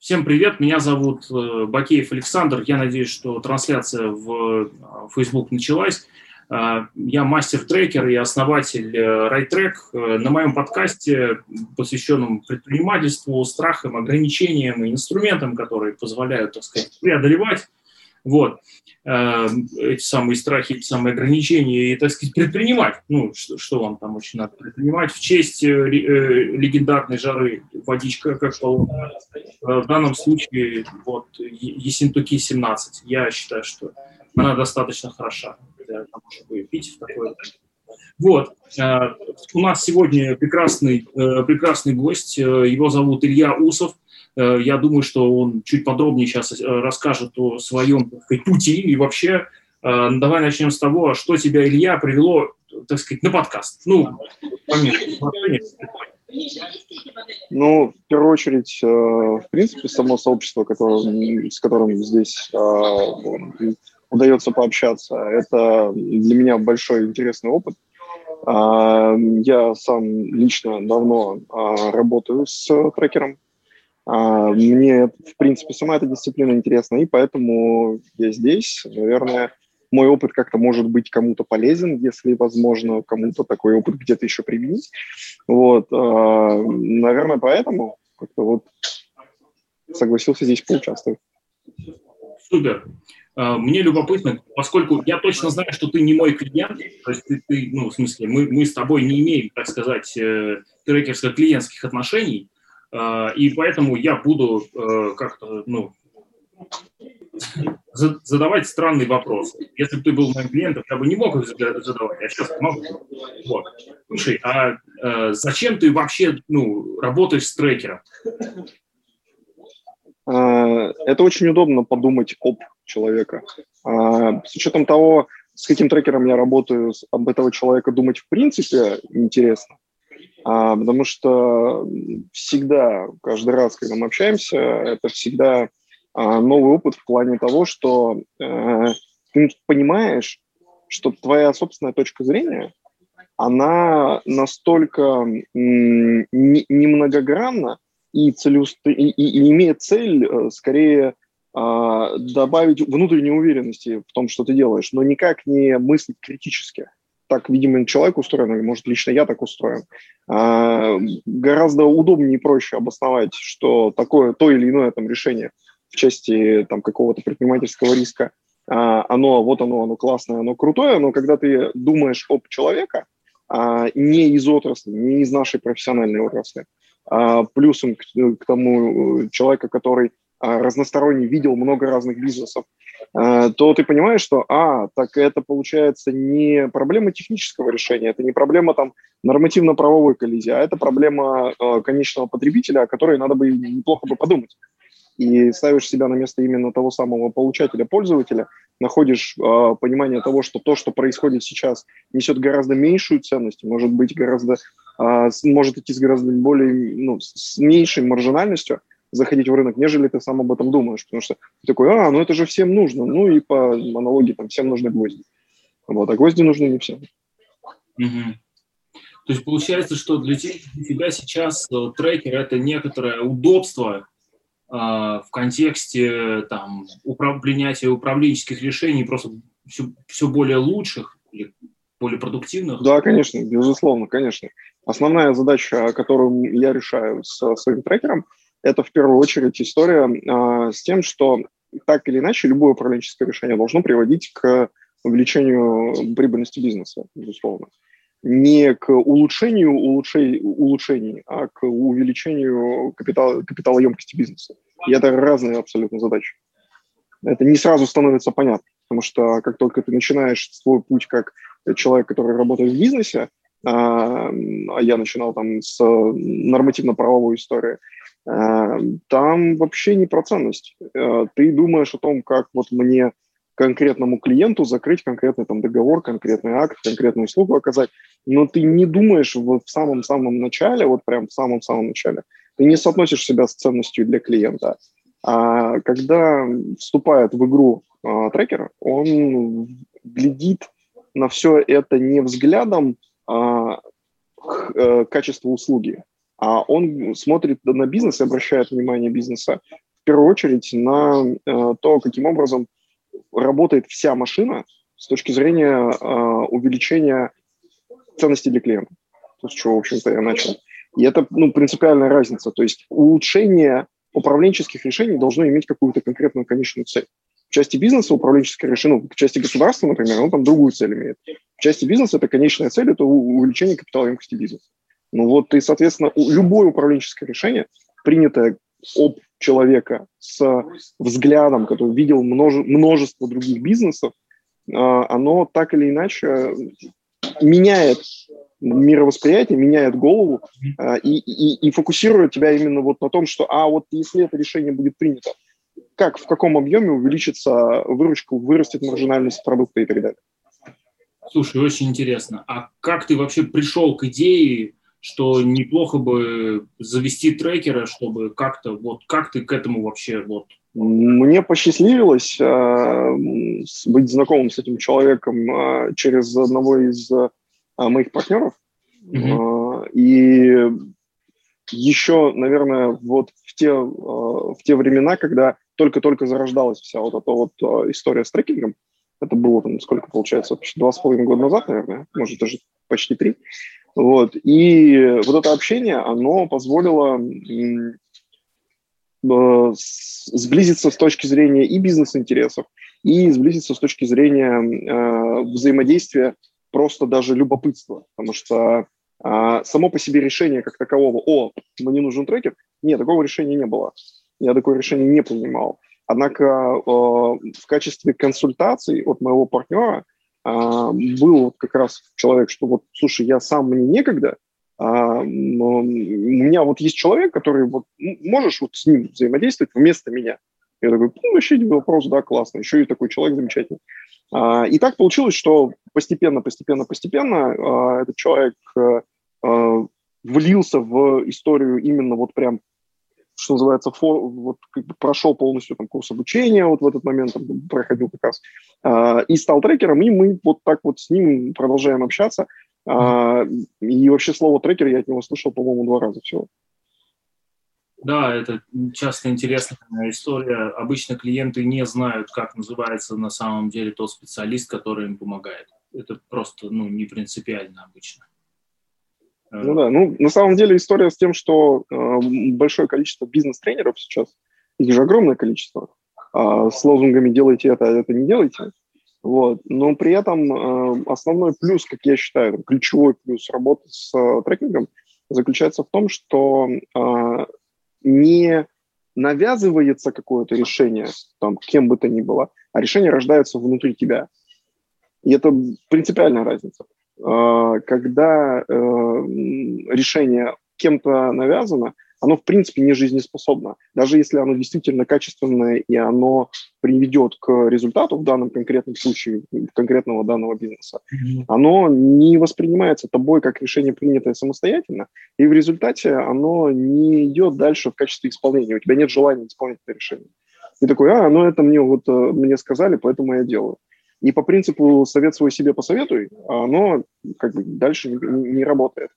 Всем привет, меня зовут э, Бакеев Александр. Я надеюсь, что трансляция в э, Facebook началась. Э, я мастер-трекер и основатель RideTrack. На моем подкасте, посвященном предпринимательству, страхам, ограничениям и инструментам, которые позволяют, так сказать, преодолевать вот, эти самые страхи, эти самые ограничения и, так сказать, предпринимать. Ну, что, что вам там очень надо предпринимать в честь легендарной жары водичка, как положено. В данном случае вот Есентуки 17. Я считаю, что она достаточно хороша для того, чтобы пить в такое вот. У нас сегодня прекрасный, прекрасный гость. Его зовут Илья Усов. Я думаю, что он чуть подробнее сейчас расскажет о своем сказать, пути и вообще. Давай начнем с того, что тебя, Илья, привело, так сказать, на подкаст. Ну, ну, в первую очередь, э, в принципе, само сообщество, с которым здесь э, удается пообщаться, это для меня большой интересный опыт. Э, я сам лично давно работаю с трекером. Мне, в принципе, сама эта дисциплина интересна, и поэтому я здесь, наверное, мой опыт как-то может быть кому-то полезен, если возможно кому-то такой опыт где-то еще применить. Вот, э, наверное, поэтому как-то вот согласился здесь поучаствовать. Супер. А, мне любопытно, поскольку я точно знаю, что ты не мой клиент, то есть ты, ты ну, в смысле, мы, мы с тобой не имеем, так сказать, э, трекерско-клиентских отношений, а, и поэтому я буду э, как-то, ну, задавать странные вопросы. Если бы ты был моим клиентом, я бы не мог их задавать, я сейчас могу. Вот. Слушай, а э, зачем ты вообще ну, работаешь с трекером? А, это очень удобно подумать об человека. А, с учетом того, с каким трекером я работаю, об этого человека думать в принципе интересно. А, потому что всегда, каждый раз, когда мы общаемся, это всегда а, новый опыт в плане того, что э, ты понимаешь, что твоя собственная точка зрения, она настолько немногогранна и, целеуст... и, и, и имеет цель э, скорее э, добавить внутренней уверенности в том, что ты делаешь, но никак не мыслить критически. Так, видимо, человек устроен, или, может, лично я так устроен. А, гораздо удобнее и проще обосновать, что такое то или иное там решение – в части там, какого-то предпринимательского риска, а, оно, вот оно, оно классное, оно крутое, но когда ты думаешь об человека, а, не из отрасли, не из нашей профессиональной отрасли, плюсом к, к тому э, человека, который разносторонне видел много разных бизнесов, то ты понимаешь, что, а, так это получается не проблема технического решения, это не проблема там нормативно-правовой коллизии, а это проблема э, конечного потребителя, о которой надо бы неплохо бы подумать. И ставишь себя на место именно того самого получателя, пользователя, находишь э, понимание того, что то, что происходит сейчас, несет гораздо меньшую ценность, может быть гораздо, э, может идти с гораздо более, ну, с меньшей маржинальностью, заходить в рынок, нежели ты сам об этом думаешь, потому что ты такой, а, ну это же всем нужно, ну и по аналогии там всем нужны гвозди. Вот, а гвозди нужны не всем. Угу. То есть получается, что для тебя сейчас э, трекер – это некоторое удобство, а, в контексте там, управ... принятия управленческих решений просто все, все более лучших или более продуктивных? Да, конечно, безусловно, конечно. Основная задача, которую я решаю с своим трекером, это в первую очередь история а, с тем, что так или иначе любое управленческое решение должно приводить к увеличению прибыльности бизнеса, безусловно не к улучшению улучшений, улучшений а к увеличению капитала, капиталоемкости бизнеса. И это разные абсолютно задачи. Это не сразу становится понятно, потому что как только ты начинаешь свой путь как человек, который работает в бизнесе, я начинал там с нормативно-правовой истории, а, там вообще не про ценность. А, ты думаешь о том, как вот мне конкретному клиенту закрыть конкретный там договор, конкретный акт, конкретную услугу оказать, но ты не думаешь вот в самом-самом начале, вот прям в самом-самом начале, ты не соотносишь себя с ценностью для клиента. А когда вступает в игру а, трекер, он глядит на все это не взглядом а, к, а, качества услуги, а он смотрит на бизнес и обращает внимание бизнеса первую очередь на э, то, каким образом работает вся машина с точки зрения э, увеличения ценности для клиента. То, с чего, в общем-то, я начал. И это ну, принципиальная разница. То есть улучшение управленческих решений должно иметь какую-то конкретную конечную цель. В части бизнеса управленческое решение, ну, в части государства, например, он там другую цель имеет. В части бизнеса это конечная цель, это увеличение капиталоемкости бизнеса. Ну вот, и, соответственно, любое управленческое решение, принятое об человека с взглядом, который видел множе, множество других бизнесов, а, оно так или иначе меняет мировосприятие, меняет голову а, и, и, и фокусирует тебя именно вот на том, что, а вот если это решение будет принято, как, в каком объеме увеличится выручка, вырастет маржинальность продукта и так далее. Слушай, очень интересно. А как ты вообще пришел к идее, что неплохо бы завести трекера, чтобы как-то, вот как ты к этому вообще вот мне посчастливилось э, быть знакомым с этим человеком э, через одного из э, моих партнеров. Mm-hmm. Э, и еще, наверное, вот в те, э, в те времена, когда только-только зарождалась вся вот эта вот э, история с трекингом, это было там сколько получается, два с половиной года назад, наверное, может даже почти три. Вот. И вот это общение, оно позволило э, сблизиться с точки зрения и бизнес-интересов, и сблизиться с точки зрения э, взаимодействия просто даже любопытства, потому что э, само по себе решение как такового, о, мне нужен трекер, нет, такого решения не было. Я такое решение не принимал. Однако э, в качестве консультаций от моего партнера а, был вот как раз человек, что вот, слушай, я сам, мне некогда, но у меня вот есть человек, который вот, можешь вот с ним взаимодействовать вместо меня. Я такой, ну, вообще не вопрос, да, классно, еще и такой человек замечательный. А, и так получилось, что постепенно, постепенно, постепенно а, этот человек а, а влился в историю именно вот прям что называется, фор, вот, как бы прошел полностью там, курс обучения, вот в этот момент там, проходил как раз, э, и стал трекером, и мы вот так вот с ним продолжаем общаться. Э, и вообще слово трекер я от него слышал, по-моему, два раза всего. Да, это часто интересная история. Обычно клиенты не знают, как называется на самом деле тот специалист, который им помогает. Это просто ну, не принципиально обычно. Ну да, ну на самом деле история с тем, что э, большое количество бизнес-тренеров сейчас, их же огромное количество, э, с лозунгами «делайте это, а это не делайте», вот. Но при этом э, основной плюс, как я считаю, ключевой плюс работы с э, трекингом заключается в том, что э, не навязывается какое-то решение, там, кем бы то ни было, а решение рождается внутри тебя. И это принципиальная разница. А, когда э, решение кем-то навязано, оно в принципе не жизнеспособно. Даже если оно действительно качественное и оно приведет к результату в данном конкретном случае конкретного данного бизнеса, mm-hmm. оно не воспринимается тобой как решение, принятое самостоятельно, и в результате оно не идет дальше в качестве исполнения. У тебя нет желания исполнить это решение. Ты такой, а, ну это мне вот э, мне сказали, поэтому я делаю. И по принципу «совет свой себе посоветуй», оно как бы дальше не, не работает.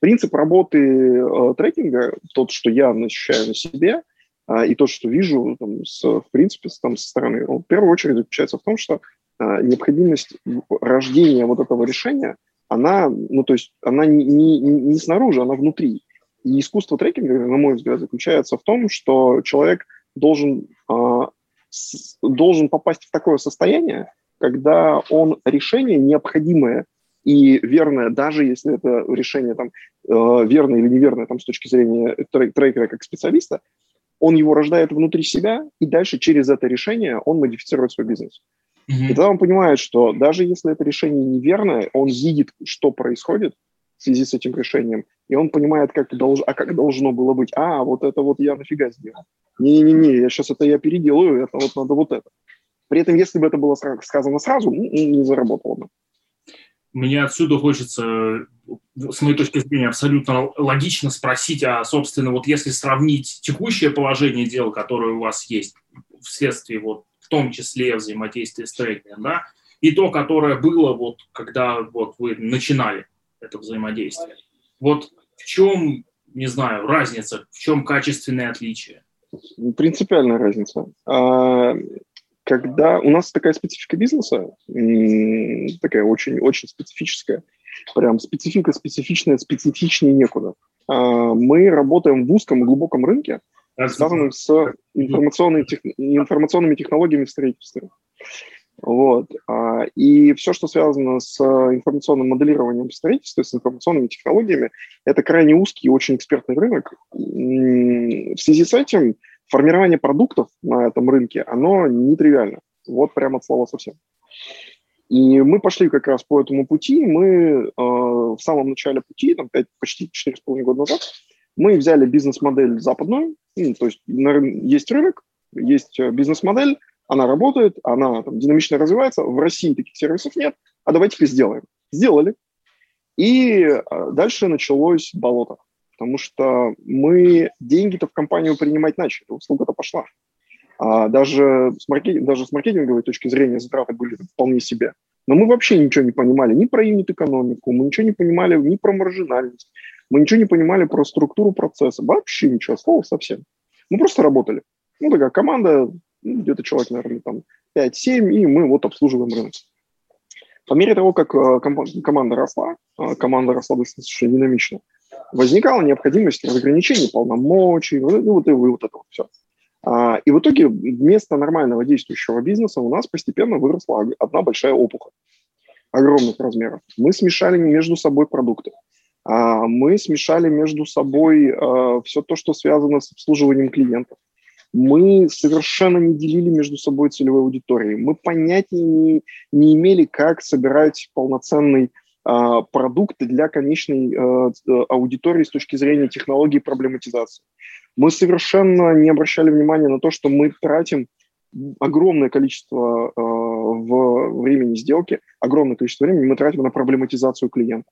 Принцип работы э, трекинга, тот, что я ощущаю на себе, э, и то, что вижу, там, с, в принципе, с, там, со стороны, он в первую очередь заключается в том, что э, необходимость рождения вот этого решения, она, ну, то есть она не, не, не снаружи, она внутри. И искусство трекинга, на мой взгляд, заключается в том, что человек должен, э, с, должен попасть в такое состояние, когда он решение необходимое и верное, даже если это решение там э, верное или неверное там с точки зрения трекера как специалиста, он его рождает внутри себя, и дальше через это решение он модифицирует свой бизнес. Mm-hmm. И тогда он понимает, что даже если это решение неверное, он видит, что происходит в связи с этим решением, и он понимает, как, долж... а как должно было быть. А, вот это вот я нафига сделал. Не-не-не, я сейчас это я переделаю, это вот надо вот это. При этом, если бы это было сказано сразу, ну, не заработало бы. Мне отсюда хочется, с моей точки зрения, абсолютно логично спросить, а, собственно, вот если сравнить текущее положение дел, которое у вас есть вследствие, вот, в том числе взаимодействия с трекером, да, и то, которое было, вот, когда вот, вы начинали это взаимодействие. Вот в чем, не знаю, разница, в чем качественное отличие? Принципиальная разница. Когда у нас такая специфика бизнеса, такая очень, очень специфическая, прям специфика специфичная, специфичнее некуда. А, мы работаем в узком и глубоком рынке, связанном с информационными, тех, информационными технологиями в строительстве. Вот. А, и все, что связано с информационным моделированием строительства, с информационными технологиями, это крайне узкий и очень экспертный рынок. В связи с этим формирование продуктов на этом рынке, оно нетривиально. Вот прямо от слова совсем. И мы пошли как раз по этому пути. Мы э, в самом начале пути, там, 5, почти 4,5 года назад, мы взяли бизнес-модель западную, ну, то есть есть рынок, есть э, бизнес-модель, она работает, она там, динамично развивается, в России таких сервисов нет, а давайте-ка сделаем. Сделали. И э, дальше началось болото, потому что мы деньги-то в компанию принимать начали, услуга-то пошла. А даже, с маркетинг, даже с маркетинговой точки зрения затраты были вполне себе. Но мы вообще ничего не понимали ни про юнит-экономику, мы ничего не понимали ни про маржинальность, мы ничего не понимали про структуру процесса, вообще ничего, слова совсем. Мы просто работали. Ну, такая команда, ну, где-то человек, наверное, там 5-7, и мы вот обслуживаем рынок. По мере того, как э, команда росла, э, команда росла достаточно динамично, возникала необходимость разграничения полномочий, ну, вот и вот это вот все. А, и в итоге вместо нормального действующего бизнеса у нас постепенно выросла одна большая опухоль огромных размеров. Мы смешали между собой продукты. А, мы смешали между собой а, все то, что связано с обслуживанием клиентов. Мы совершенно не делили между собой целевой аудитории. Мы понятия не, не имели, как собирать полноценный продукт для конечной аудитории с точки зрения технологии проблематизации. Мы совершенно не обращали внимания на то, что мы тратим огромное количество э, в времени сделки, огромное количество времени мы тратим на проблематизацию клиента.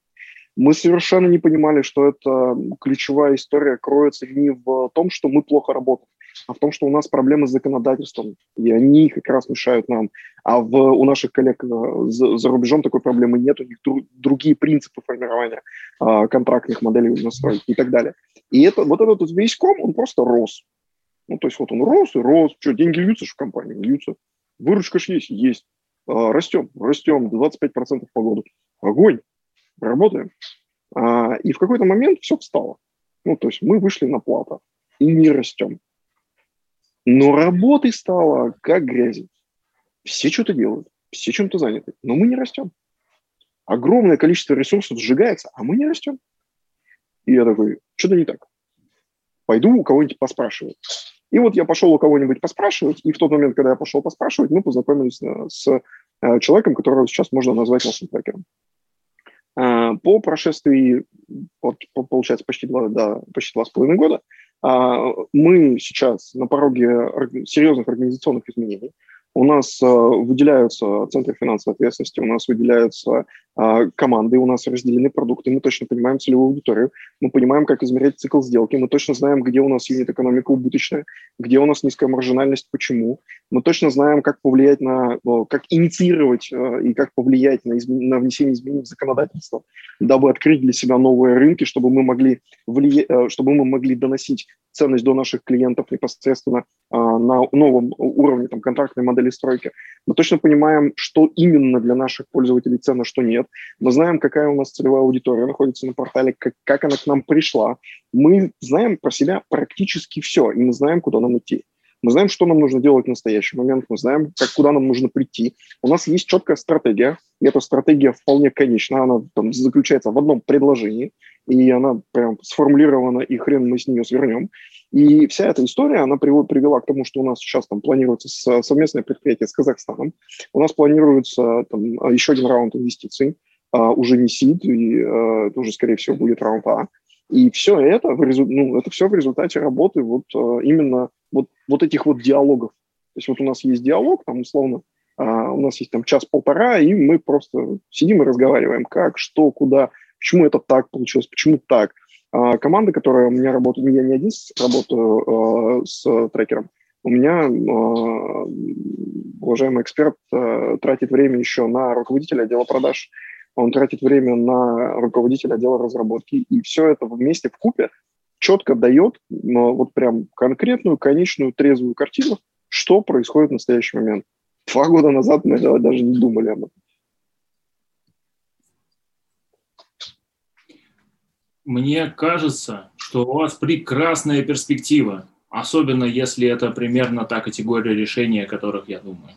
Мы совершенно не понимали, что это ключевая история кроется не в том, что мы плохо работаем, а в том, что у нас проблемы с законодательством, и они как раз мешают нам. А в, у наших коллег э, за, за рубежом такой проблемы нет, у них дру, другие принципы формирования а, контрактных моделей настройки и так далее. И это, вот этот весь ком, он просто рос. Ну, то есть вот он рос и рос. Что, деньги льются же в компанию? Льются. Выручка же есть? Есть. А, растем, растем, 25% по году. Огонь. Работаем. А, и в какой-то момент все встало. Ну, то есть мы вышли на плата и не растем. Но работы стало как грязи. Все что-то делают, все чем-то заняты, но мы не растем. Огромное количество ресурсов сжигается, а мы не растем. И я такой, что-то не так. Пойду у кого-нибудь поспрашивать. И вот я пошел у кого-нибудь поспрашивать, и в тот момент, когда я пошел поспрашивать, мы познакомились э, с э, человеком, которого сейчас можно назвать нашим трекером. Э, по прошествии, вот, получается, почти два, да, почти два с половиной года, мы сейчас на пороге серьезных организационных изменений. У нас э, выделяются центры финансовой ответственности, у нас выделяются команды, у нас разделены продукты, мы точно понимаем целевую аудиторию, мы понимаем, как измерять цикл сделки, мы точно знаем, где у нас юнит экономика убыточная, где у нас низкая маржинальность, почему. Мы точно знаем, как повлиять на, э, как инициировать и как повлиять на, измен... на внесение изменений в законодательство, дабы открыть для себя новые рынки, чтобы мы могли, влия... чтобы мы могли доносить ценность до наших клиентов непосредственно на новом уровне там, контрактной модели стройки. Мы точно понимаем, что именно для наших пользователей ценно, что нет. Мы знаем, какая у нас целевая аудитория находится на портале, как, как она к нам пришла. Мы знаем про себя практически все, и мы знаем, куда нам идти. Мы знаем, что нам нужно делать в настоящий момент, мы знаем, как, куда нам нужно прийти. У нас есть четкая стратегия, и эта стратегия вполне конечна, она там, заключается в одном предложении, и она прям сформулирована, и хрен мы с нее свернем. И вся эта история, она привела к тому, что у нас сейчас там планируется совместное предприятие с Казахстаном. У нас планируется там, еще один раунд инвестиций, а, уже не СИД, и а, это уже, скорее всего, будет раунд А. И все это, ну, это все в результате работы вот а, именно вот, вот этих вот диалогов. То есть вот у нас есть диалог, там условно, а, у нас есть там час-полтора, и мы просто сидим и разговариваем, как, что, куда, почему это так получилось, почему так – а команда, которая у меня работает, я не один работаю э, с трекером, у меня э, уважаемый эксперт э, тратит время еще на руководителя отдела продаж, он тратит время на руководителя отдела разработки, и все это вместе в купе четко дает вот прям конкретную, конечную, трезвую картину, что происходит в настоящий момент. Два года назад мы даже не думали об этом. Мне кажется, что у вас прекрасная перспектива, особенно если это примерно та категория решений, о которых я думаю.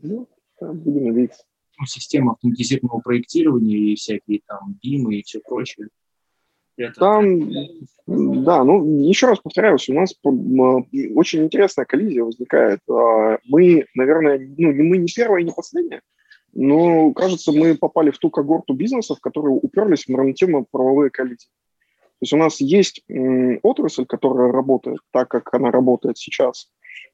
Ну, будем надеяться. Ну, система автоматизированного проектирования и всякие там BIM и все прочее. Это... Там, да, ну, еще раз повторяюсь, у нас очень интересная коллизия возникает. А, мы, наверное, ну, мы не первая и не последняя, но, кажется, мы попали в ту когорту бизнесов, которые уперлись в нормативно-правовые коллизии. То есть у нас есть отрасль, которая работает так, как она работает сейчас,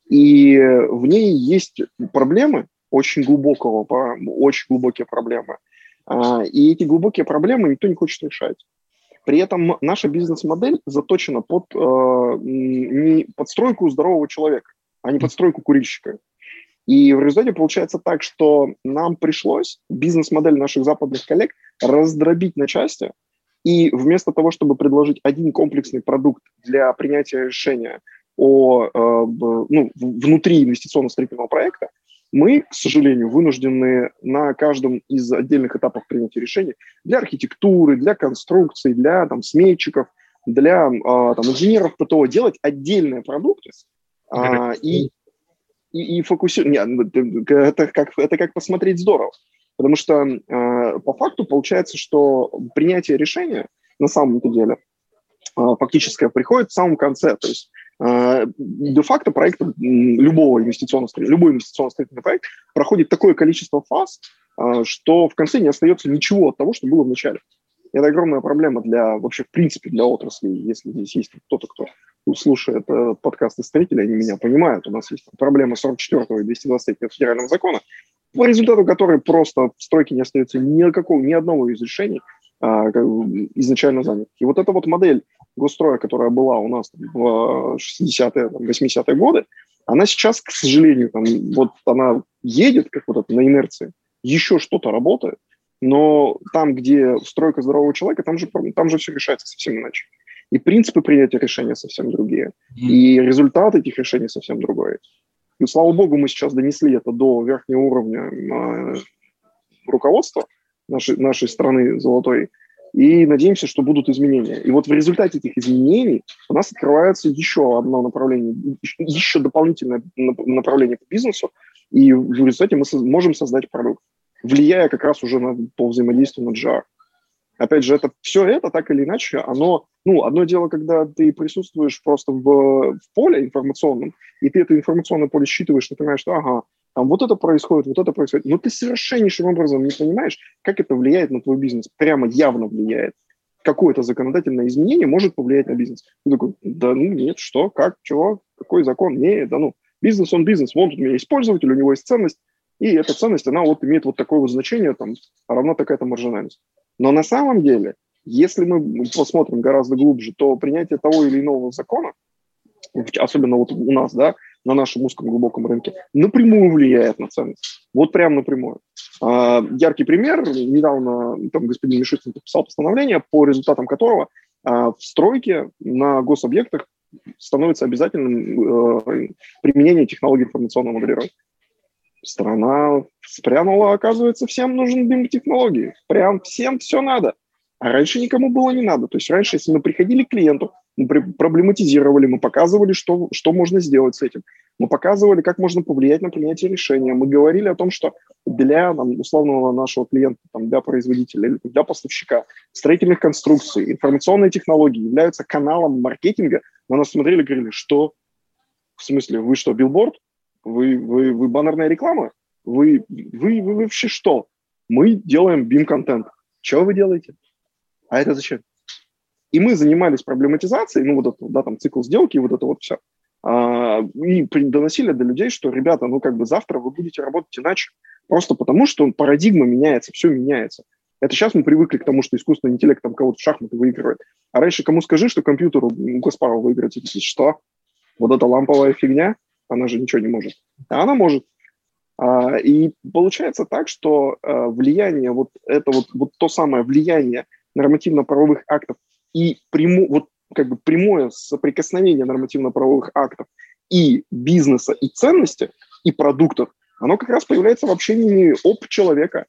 и в ней есть проблемы очень глубокого, очень глубокие проблемы. А, и эти глубокие проблемы никто не хочет решать. При этом наша бизнес-модель заточена под, э, не под стройку здорового человека, а не под стройку курильщика. И в результате получается так, что нам пришлось бизнес-модель наших западных коллег раздробить на части, и вместо того, чтобы предложить один комплексный продукт для принятия решения о, э, ну, внутри инвестиционно-строительного проекта, мы, к сожалению, вынуждены на каждом из отдельных этапов принятия решений для архитектуры, для конструкции, для там, сметчиков, для э, там, инженеров ПТО делать отдельные продукты э, и и, и фокусировать. Ну, это как, это как посмотреть здорово. Потому что э, по факту получается, что принятие решения на самом-то деле э, фактическое приходит в самом конце. То есть э, де-факто проект любого инвестиционного, любой инвестиционно-строительный проект проходит такое количество фаз, э, что в конце не остается ничего от того, что было в начале. Это огромная проблема для вообще в принципе для отрасли. Если здесь есть кто-то, кто слушает э, подкасты строителей, они меня понимают. У нас есть проблема 44 и 223 федерального закона, по результату которой просто в стройке не остается ни, какого, ни одного из решений а, изначально занятых. И вот эта вот модель госстроя, которая была у нас там, в 60-е, 80-е годы, она сейчас, к сожалению, там, вот она едет, как вот это, на инерции, еще что-то работает, но там, где стройка здорового человека, там же, там же все решается совсем иначе. И принципы принятия решения совсем другие. И результат этих решений совсем другой. И слава богу, мы сейчас донесли это до верхнего уровня э, руководства нашей, нашей страны золотой. И надеемся, что будут изменения. И вот в результате этих изменений у нас открывается еще одно направление, еще дополнительное направление по бизнесу. И в результате мы можем создать продукт, влияя как раз уже на, по взаимодействию на GR. Опять же, это все это так или иначе, оно, ну, одно дело, когда ты присутствуешь просто в, в поле информационном, и ты это информационное поле считываешь, ты понимаешь, что, ага, там вот это происходит, вот это происходит, но ты совершеннейшим образом не понимаешь, как это влияет на твой бизнес, прямо явно влияет. Какое-то законодательное изменение может повлиять на бизнес. Ты такой, да ну нет, что, как, чего, какой закон, не, да ну, бизнес он бизнес, вот у меня есть пользователь, у него есть ценность, и эта ценность, она вот имеет вот такое вот значение, там, равна такая-то маржинальность. Но на самом деле, если мы посмотрим гораздо глубже, то принятие того или иного закона, особенно вот у нас, да, на нашем узком глубоком рынке, напрямую влияет на ценность. Вот прям напрямую. А, яркий пример. Недавно там господин Мишустин подписал постановление, по результатам которого а, в стройке на гособъектах становится обязательным э, применение технологий информационного моделирования страна спрянула, оказывается, всем нужен BIM-технологии. Прям всем все надо. А раньше никому было не надо. То есть раньше, если мы приходили к клиенту, мы проблематизировали, мы показывали, что, что можно сделать с этим. Мы показывали, как можно повлиять на принятие решения. Мы говорили о том, что для там, условного нашего клиента, там, для производителя или для поставщика строительных конструкций, информационные технологии являются каналом маркетинга. Мы нас смотрели и говорили, что в смысле, вы что, билборд? Вы, вы, вы баннерная реклама? Вы, вы, вы вообще что? Мы делаем BIM-контент. Что вы делаете? А это зачем? И мы занимались проблематизацией, ну, вот это, да, там, цикл сделки, вот это вот все. А, и доносили до людей, что, ребята, ну, как бы завтра вы будете работать иначе. Просто потому, что парадигма меняется, все меняется. Это сейчас мы привыкли к тому, что искусственный интеллект там кого-то в шахматы выигрывает. А раньше кому скажи, что компьютеру Каспаров выиграть, и что? Вот эта ламповая фигня, она же ничего не может. А она может. А, и получается так, что а, влияние, вот это вот, вот то самое влияние нормативно-правовых актов и приму, вот как бы прямое соприкосновение нормативно-правовых актов и бизнеса, и ценности, и продуктов, оно как раз появляется в общении об человека.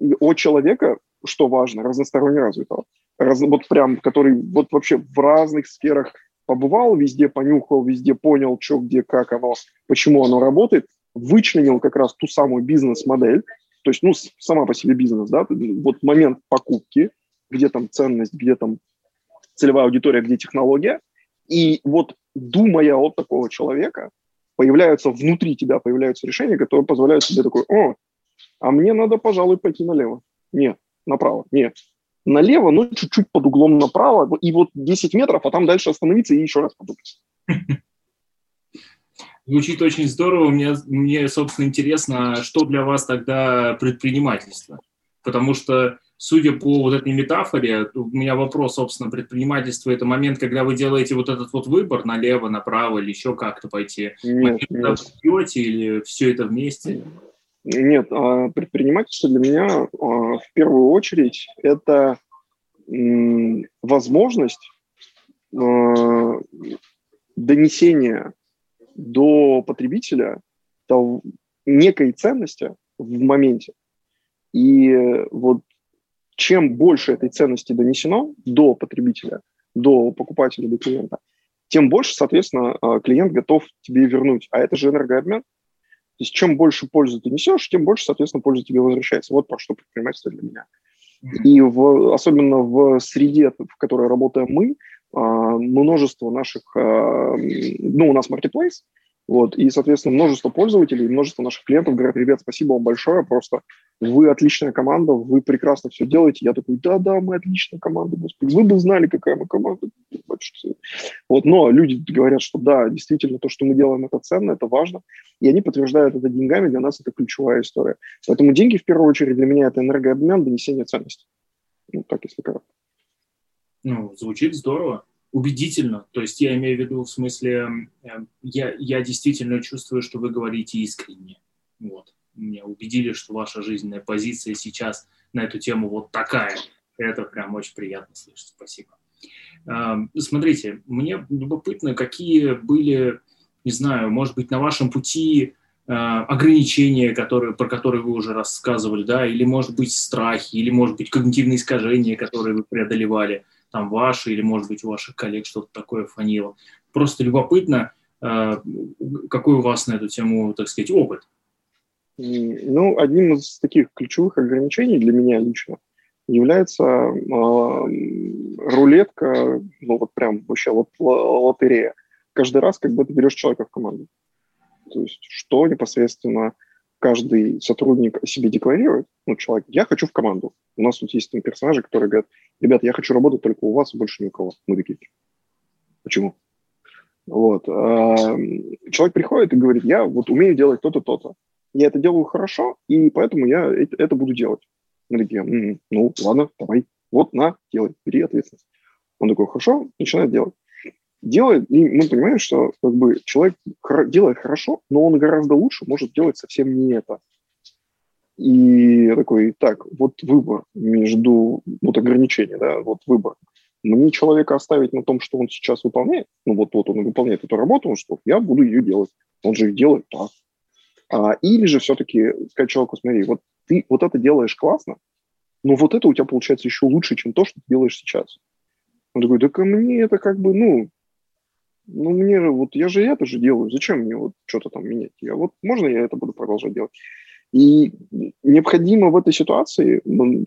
И о человека, что важно, разносторонне развитого. Раз, вот прям, который вот вообще в разных сферах побывал, везде понюхал, везде понял, что, где, как оно, почему оно работает, вычленил как раз ту самую бизнес-модель, то есть, ну, сама по себе бизнес, да, вот момент покупки, где там ценность, где там целевая аудитория, где технология, и вот думая от такого человека, появляются внутри тебя, появляются решения, которые позволяют тебе такой, о, а мне надо, пожалуй, пойти налево. Нет, направо, нет налево, но чуть-чуть под углом направо, и вот 10 метров, а там дальше остановиться и еще раз подумать. Звучит очень здорово. Мне, мне, собственно, интересно, что для вас тогда предпринимательство? Потому что, судя по вот этой метафоре, у меня вопрос, собственно, предпринимательство – это момент, когда вы делаете вот этот вот выбор налево, направо или еще как-то пойти. Нет, момент, нет. Вы пьете или все это вместе? Нет, а, предпринимательство для меня а, в первую очередь это возможность а, донесения до потребителя некой ценности в моменте. И вот чем больше этой ценности донесено до потребителя, до покупателя, до клиента, тем больше, соответственно, клиент готов тебе вернуть. А это же энергообмен. То есть чем больше пользы ты несешь, тем больше, соответственно, пользы тебе возвращается. Вот про что предпринимательство для меня. И в, особенно в среде, в которой работаем мы, а, множество наших, а, ну, у нас marketplace, вот, и, соответственно, множество пользователей, множество наших клиентов говорят, ребят, спасибо вам большое, просто вы отличная команда, вы прекрасно все делаете. Я такой, да-да, мы отличная команда, господи, вы бы знали, какая мы команда. Вот, но люди говорят, что да, действительно, то, что мы делаем, это ценно, это важно, и они подтверждают это деньгами, для нас это ключевая история. Поэтому деньги, в первую очередь, для меня это энергообмен, донесение ценностей. Ну, так, если коротко. Ну, звучит здорово убедительно. То есть я имею в виду в смысле, эм, я, я действительно чувствую, что вы говорите искренне. Вот. Меня убедили, что ваша жизненная позиция сейчас на эту тему вот такая. Это прям очень приятно слышать. Спасибо. Эм, смотрите, мне любопытно, какие были, не знаю, может быть, на вашем пути э, ограничения, которые, про которые вы уже рассказывали, да, или, может быть, страхи, или, может быть, когнитивные искажения, которые вы преодолевали – там ваши или, может быть, у ваших коллег что-то такое фанило. Просто любопытно, э, какой у вас на эту тему, так сказать, опыт? Ну, одним из таких ключевых ограничений для меня лично является э, рулетка, ну вот прям вообще вот лотерея. Каждый раз, когда ты берешь человека в команду. То есть что непосредственно каждый сотрудник о себе декларирует, ну, человек, я хочу в команду. У нас тут есть там персонажи, которые говорят, ребята, я хочу работать только у вас, больше ни у кого. Мы такие, почему? Вот. Человек приходит и говорит, я вот умею делать то-то, то-то. Я это делаю хорошо, и поэтому я это буду делать. Мы такие, ну, ладно, давай, вот, на, делай, бери ответственность. Он такой, хорошо, начинает делать делает, и мы понимаем, что как бы, человек делает хорошо, но он гораздо лучше может делать совсем не это. И такой, так, вот выбор между, вот ограничение, да, вот выбор. Мне человека оставить на том, что он сейчас выполняет, ну вот, вот он выполняет эту работу, он что, я буду ее делать. Он же их делает так. А, или же все-таки сказать человеку, смотри, вот ты вот это делаешь классно, но вот это у тебя получается еще лучше, чем то, что ты делаешь сейчас. Он такой, да ко мне это как бы, ну, ну, мне же, вот я же это же делаю, зачем мне вот что-то там менять? Я вот, можно я это буду продолжать делать? И необходимо в этой ситуации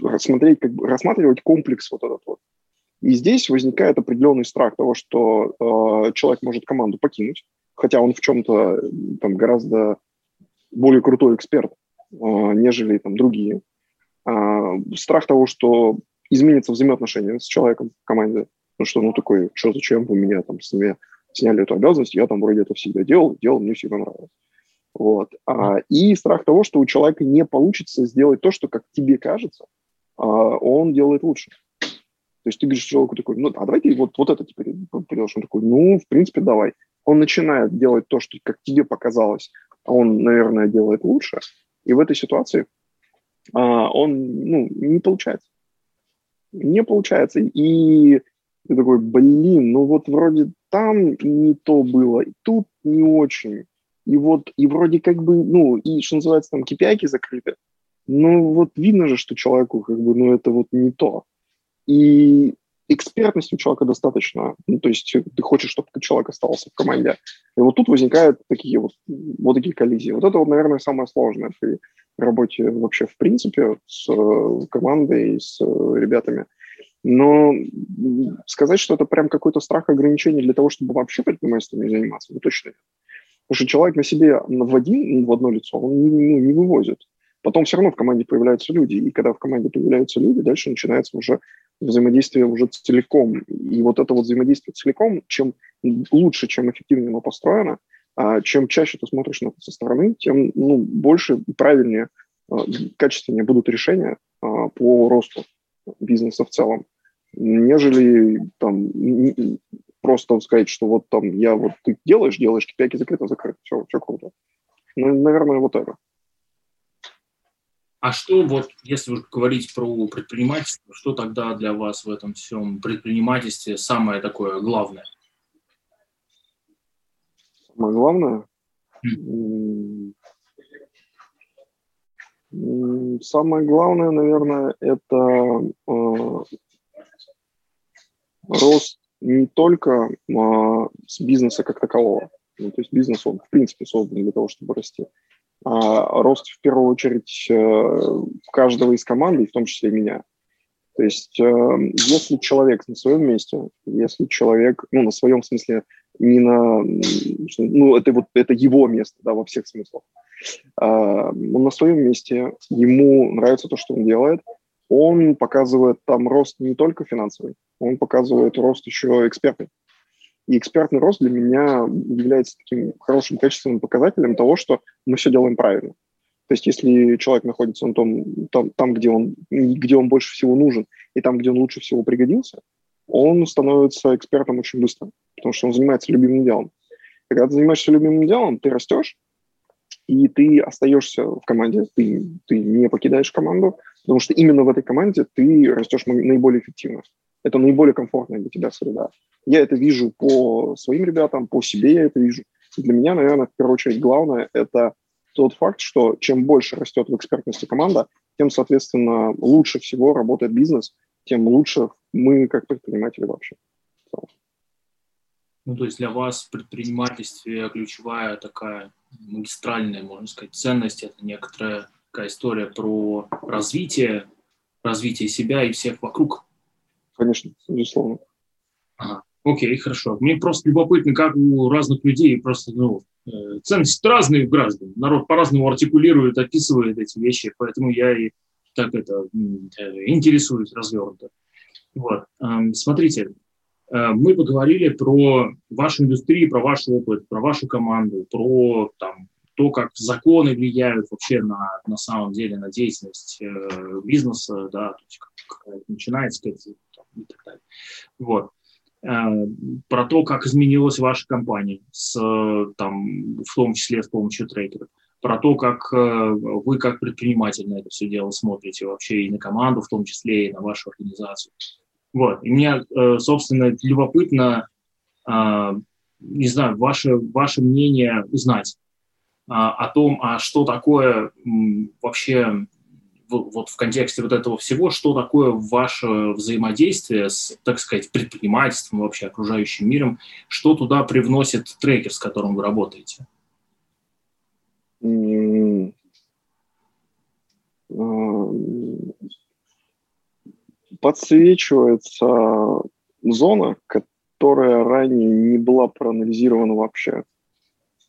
рассмотреть, как бы, рассматривать комплекс вот этот вот. И здесь возникает определенный страх того, что э, человек может команду покинуть, хотя он в чем-то там гораздо более крутой эксперт, э, нежели там другие. Э, страх того, что изменится взаимоотношения с человеком в команде, ну что, ну такой, что, зачем вы меня там с ними сняли эту обязанность, я там вроде это всегда делал, делал, мне всегда нравилось. Вот. А, и страх того, что у человека не получится сделать то, что, как тебе кажется, а, он делает лучше. То есть ты говоришь человеку такой, ну, а давай ты вот, вот это теперь придешь. Он такой, ну, в принципе, давай. Он начинает делать то, что, как тебе показалось, а он, наверное, делает лучше. И в этой ситуации а, он, ну, не получается. Не получается. И Ты такой, блин, ну вот вроде там не то было, и тут не очень. И вот, и вроде как бы, ну, и что называется, там KPI закрыты. Ну, вот видно же, что человеку как бы, ну, это вот не то. И экспертности у человека достаточно. Ну, то есть ты хочешь, чтобы человек оставался в команде. И вот тут возникают такие вот, вот такие коллизии. Вот это вот, наверное, самое сложное при работе вообще в принципе с э, командой, с э, ребятами. Но сказать, что это прям какой-то страх ограничений для того, чтобы вообще предпринимательством не заниматься, ну точно нет. Потому что человек на себе в один, в одно лицо, он не, ну, не вывозит. Потом все равно в команде появляются люди, и когда в команде появляются люди, дальше начинается уже взаимодействие уже целиком. И вот это вот взаимодействие целиком, чем лучше, чем эффективнее оно построено, а чем чаще ты смотришь на это со стороны, тем ну, больше и правильнее, а, качественнее будут решения а, по росту бизнеса в целом, нежели там просто сказать, что вот там я вот ты делаешь, делаешь, KPI закрыто, закрыто, все, все круто. Ну, наверное, вот это. А что вот, если уж говорить про предпринимательство, что тогда для вас в этом всем предпринимательстве самое такое главное? Самое главное? Mm. Самое главное, наверное, это э, рост не только э, с бизнеса как такового. Ну, то есть бизнес, он в принципе создан для того, чтобы расти. А, рост в первую очередь э, каждого из команды, в том числе меня. То есть э, если человек на своем месте, если человек, ну, на своем смысле, не на, ну, это вот, это его место, да, во всех смыслах, а, он на своем месте, ему нравится то, что он делает, он показывает там рост не только финансовый, он показывает рост еще экспертный. И экспертный рост для меня является таким хорошим качественным показателем того, что мы все делаем правильно. То есть если человек находится на том, там, там где, он, где он больше всего нужен, и там, где он лучше всего пригодился, он становится экспертом очень быстро, потому что он занимается любимым делом. Когда ты занимаешься любимым делом, ты растешь, и ты остаешься в команде, ты, ты не покидаешь команду, потому что именно в этой команде ты растешь наиболее эффективно. Это наиболее комфортная для тебя среда. Я это вижу по своим ребятам, по себе я это вижу. И для меня, наверное, в первую очередь главное – это тот факт, что чем больше растет в экспертности команда, тем, соответственно, лучше всего работает бизнес, тем лучше мы как предприниматели вообще. Ну, то есть для вас в предпринимательстве ключевая такая магистральная, можно сказать, ценность – это некоторая такая история про развитие, развитие себя и всех вокруг. Конечно, безусловно. Ага. Окей, хорошо. Мне просто любопытно, как у разных людей просто, ну, э, ценности разные у граждан. Народ по-разному артикулирует, описывает эти вещи, поэтому я и так это э, интересуюсь развернуто. Вот. Эм, смотрите, э, мы поговорили про вашу индустрию, про ваш опыт, про вашу команду, про там, то, как законы влияют вообще на, на самом деле на деятельность бизнеса, да, то есть как, как начинается как, там, и так далее. Вот. Э, про то, как изменилась ваша компания, с, там, в том числе с помощью трекеров, про то, как э, вы как предприниматель на это все дело смотрите вообще и на команду, в том числе и на вашу организацию. Вот. И мне, э, собственно, любопытно, не знаю, ваше, ваше мнение узнать о том, а что такое вообще вот в контексте вот этого всего, что такое ваше взаимодействие с, так сказать, предпринимательством, вообще окружающим миром, что туда привносит трекер, с которым вы работаете? Подсвечивается зона, которая ранее не была проанализирована вообще.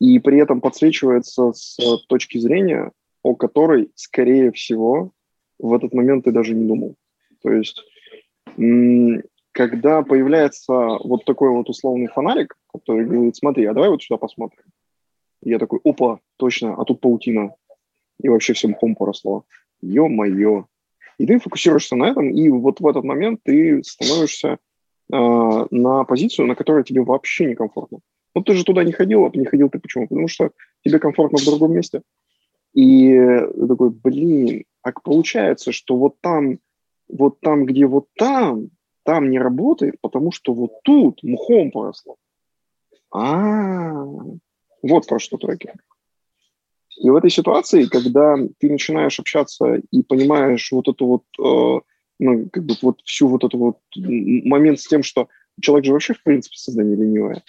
И при этом подсвечивается с точки зрения, о которой, скорее всего, в этот момент ты даже не думал. То есть, когда появляется вот такой вот условный фонарик, который говорит, смотри, а давай вот сюда посмотрим. Я такой, опа, точно, а тут паутина. И вообще все мхом поросло. Ё-моё. И ты фокусируешься на этом, и вот в этот момент ты становишься э, на позицию, на которой тебе вообще некомфортно. Ну, ты же туда не ходил, а не ходил ты почему? Потому что тебе комфортно в другом месте. И такой, блин, а получается, что вот там, вот там, где вот там, там не работает, потому что вот тут мхом поросло. А, вот про что трекер. И в этой ситуации, когда ты начинаешь общаться и понимаешь вот эту вот, э, ну, как бы вот всю вот эту вот момент с тем, что человек же вообще, в принципе, создание ленивое,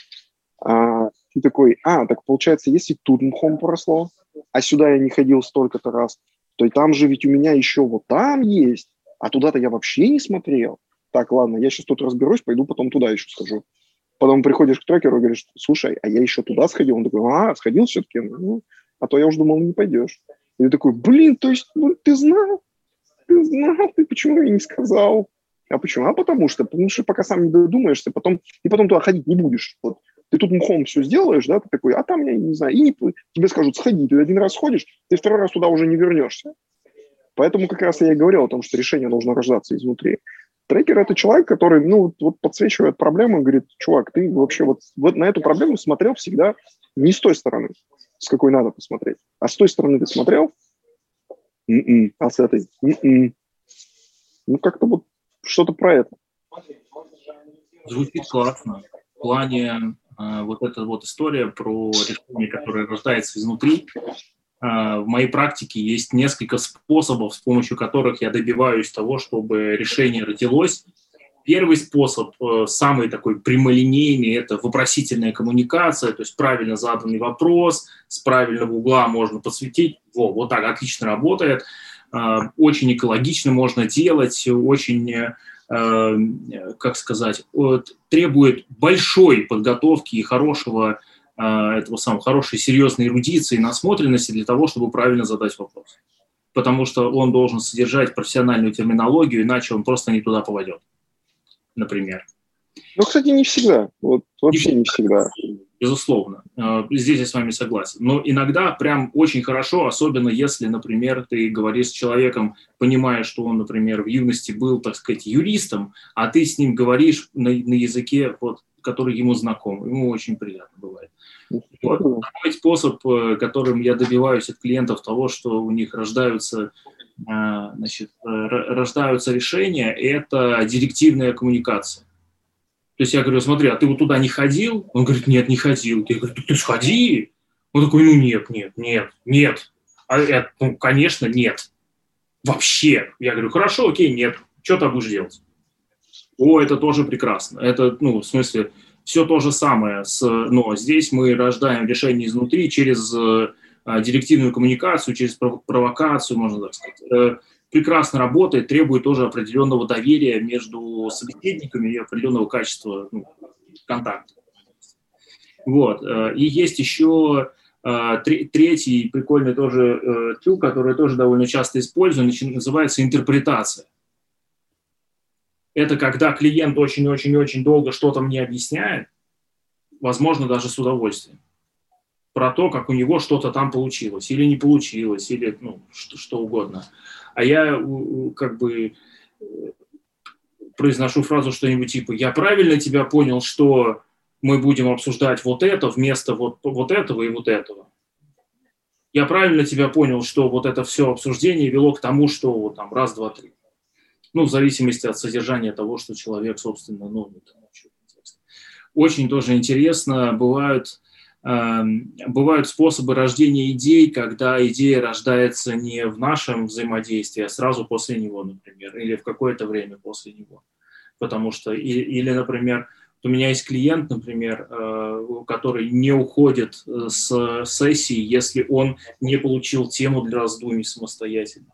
а, ты такой, а, так получается, если тут мхом поросло, а сюда я не ходил столько-то раз, то и там же ведь у меня еще вот там есть, а туда-то я вообще не смотрел. Так, ладно, я сейчас тут разберусь, пойду потом туда еще схожу. Потом приходишь к трекеру и говоришь, слушай, а я еще туда сходил? Он такой, а, сходил все-таки? Ну, а то я уже думал, не пойдешь. И ты такой, блин, то есть ну, ты знал? Ты знал, ты почему мне не сказал? А почему? А потому что, потому что пока сам не додумаешься, потом, и потом туда ходить не будешь. Вот. Ты тут мхом все сделаешь, да, ты такой, а там, я не знаю, и не, тебе скажут, сходи, ты один раз сходишь, ты второй раз туда уже не вернешься. Поэтому как раз я и говорил о том, что решение должно рождаться изнутри. Трекер – это человек, который, ну, вот подсвечивает проблему и говорит, чувак, ты вообще вот, вот на эту проблему смотрел всегда не с той стороны, с какой надо посмотреть. А с той стороны ты смотрел? М-м. А с этой? М-м. Ну, как-то вот что-то про это. Звучит классно. В плане вот эта вот история про решение, которое рождается изнутри, а, в моей практике есть несколько способов, с помощью которых я добиваюсь того, чтобы решение родилось. Первый способ, э, самый такой прямолинейный, это вопросительная коммуникация, то есть правильно заданный вопрос, с правильного угла можно подсветить. Во, вот так отлично работает. А, очень экологично можно делать, очень, э, как сказать, требует большой подготовки и хорошего а, этого самого хорошей, серьезной эрудиции и насмотренности для того, чтобы правильно задать вопрос. Потому что он должен содержать профессиональную терминологию, иначе он просто не туда поводет, например. Ну, кстати, не всегда. Вот вообще не всегда. Безусловно. А, здесь я с вами согласен. Но иногда прям очень хорошо, особенно если, например, ты говоришь с человеком, понимая, что он, например, в юности был, так сказать, юристом, а ты с ним говоришь на, на языке, вот, который ему знаком. Ему очень приятно бывает. Вот. Второй способ, э, которым я добиваюсь от клиентов того, что у них рождаются, э, значит, э, рождаются решения, это директивная коммуникация. Есть я говорю, смотри, а ты вот туда не ходил? Он говорит, нет, не ходил. Я говорю, ты сходи. Он такой, ну нет, нет, нет, нет. А я, ну, конечно, нет. Вообще. Я говорю, хорошо, окей, нет. Что ты будешь делать? О, это тоже прекрасно. Это, ну, в смысле, все то же самое, с, но здесь мы рождаем решение изнутри через э, директивную коммуникацию, через провокацию, можно так сказать. Э, прекрасно работает, требует тоже определенного доверия между собеседниками и определенного качества ну, контакта. Вот. Э, и есть еще третий прикольный тоже трюк, который тоже довольно часто используем, называется интерпретация это когда клиент очень-очень-очень долго что-то мне объясняет, возможно, даже с удовольствием, про то, как у него что-то там получилось или не получилось, или ну, что, что угодно. А я как бы э, произношу фразу что-нибудь типа «Я правильно тебя понял, что мы будем обсуждать вот это вместо вот, вот этого и вот этого?» Я правильно тебя понял, что вот это все обсуждение вело к тому, что вот там раз, два, три ну, в зависимости от содержания того, что человек, собственно, ну, очень тоже интересно, бывают, э, бывают способы рождения идей, когда идея рождается не в нашем взаимодействии, а сразу после него, например, или в какое-то время после него. Потому что, или, например, у меня есть клиент, например, э, который не уходит э, с сессии, если он не получил тему для раздумий самостоятельно.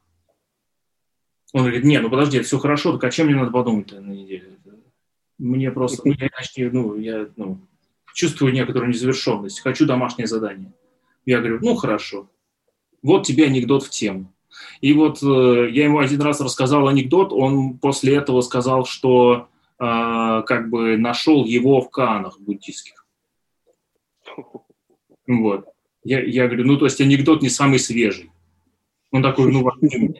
Он говорит, не, ну подожди, это все хорошо, так а чем мне надо подумать на неделе? Мне просто, ну, я ну, я, ну, чувствую некоторую незавершенность, хочу домашнее задание. Я говорю, ну, хорошо, вот тебе анекдот в тему. И вот э, я ему один раз рассказал анекдот, он после этого сказал, что э, как бы нашел его в канах буддийских. Вот. Я, я говорю, ну, то есть анекдот не самый свежий. Он такой, ну, вообще,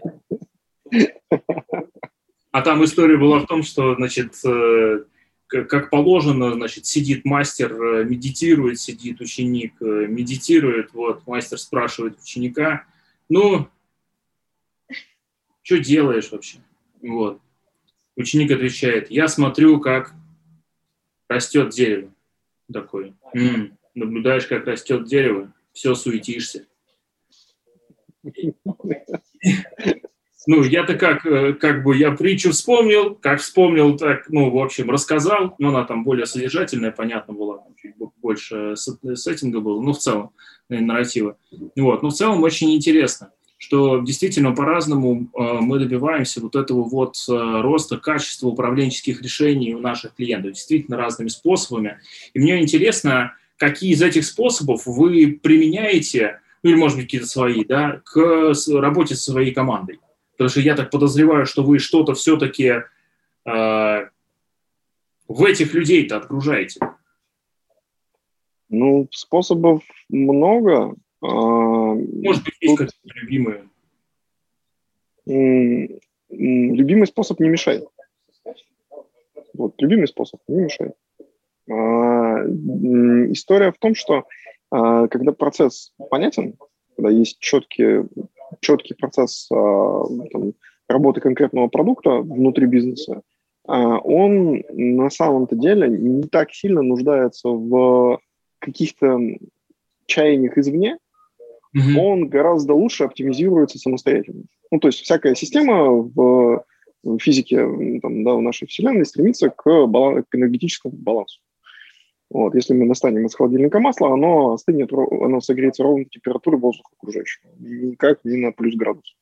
а там история была в том, что, значит, э, как положено, значит, сидит мастер, э, медитирует, сидит ученик, э, медитирует, вот, мастер спрашивает ученика, ну, что делаешь вообще? Вот. Ученик отвечает, я смотрю, как растет дерево. Такой, м-м, наблюдаешь, как растет дерево, все суетишься. Ну, я-то как, э, как бы я притчу вспомнил, как вспомнил, так, ну, в общем, рассказал, но она там более содержательная, понятно была, чуть больше сеттинга было, ну, в целом, нарратива. Вот, но в целом очень интересно, что действительно по-разному э, мы добиваемся вот этого вот э, роста качества управленческих решений у наших клиентов, действительно разными способами. И мне интересно, какие из этих способов вы применяете, ну или, может быть, какие-то свои, да, к работе со своей командой. Потому что я так подозреваю, что вы что-то все-таки э, в этих людей-то отгружаете. Ну, способов много. А, Может быть, есть Тут... какие-то любимые? Любимый способ не мешает. Вот, любимый способ не мешает. А, история в том, что а, когда процесс понятен, когда есть четкие четкий процесс а, там, работы конкретного продукта внутри бизнеса, а, он на самом-то деле не так сильно нуждается в каких-то чаяниях извне, mm-hmm. он гораздо лучше оптимизируется самостоятельно. Ну, то есть всякая система в физике там, да, в нашей Вселенной стремится к, балан- к энергетическому балансу. Вот, если мы достанем из холодильника масло, оно остынет, оно согреется ровно до температуры воздуха окружающего, никак не на плюс градус.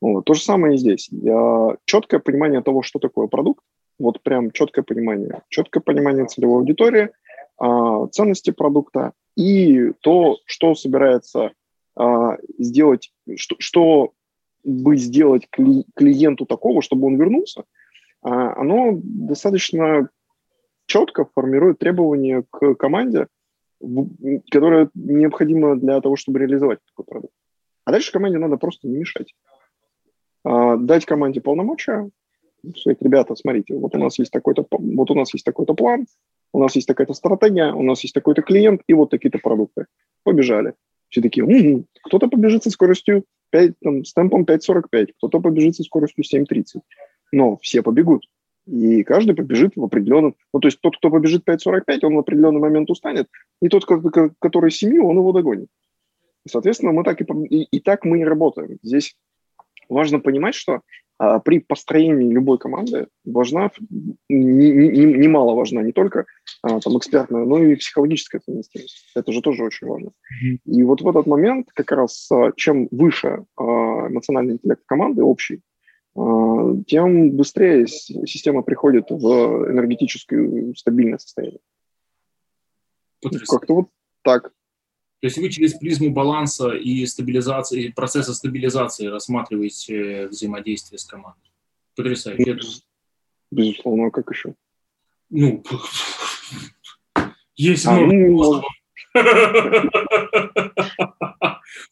Вот. То же самое и здесь. Я, четкое понимание того, что такое продукт, вот прям четкое понимание, четкое понимание целевой аудитории, а, ценности продукта и то, что собирается а, сделать, что, что бы сделать кли, клиенту такого, чтобы он вернулся, а, оно достаточно четко формирует требования к команде, которая необходима для того, чтобы реализовать такой продукт. А дальше команде надо просто не мешать. А, дать команде полномочия, сказать, ребята, смотрите, вот у нас есть такой-то, вот у нас есть такой-то план, у нас есть такая-то стратегия, у нас есть такой-то клиент и вот такие-то продукты. Побежали. Все такие, угу. кто-то побежит со скоростью 5, там, с темпом 5.45, кто-то побежит со скоростью 7.30. Но все побегут. И каждый побежит в определенном... Ну, то есть тот, кто побежит 5.45, он в определенный момент устанет, и тот, который семью, он его догонит. Соответственно, мы так и, и, и так мы и работаем. Здесь важно понимать, что а, при построении любой команды важна, немало не, не важна не только а, там, экспертная, но и психологическая совместимость. Это же тоже очень важно. И вот в этот момент как раз а, чем выше а, эмоциональный интеллект команды общий, тем быстрее система приходит в энергетическое стабильное состояние. Как-то вот так. То есть вы через призму баланса и стабилизации, и процесса стабилизации рассматриваете взаимодействие с командой. Потрясающе. Без, безусловно, а как еще? Ну, есть а, много ну,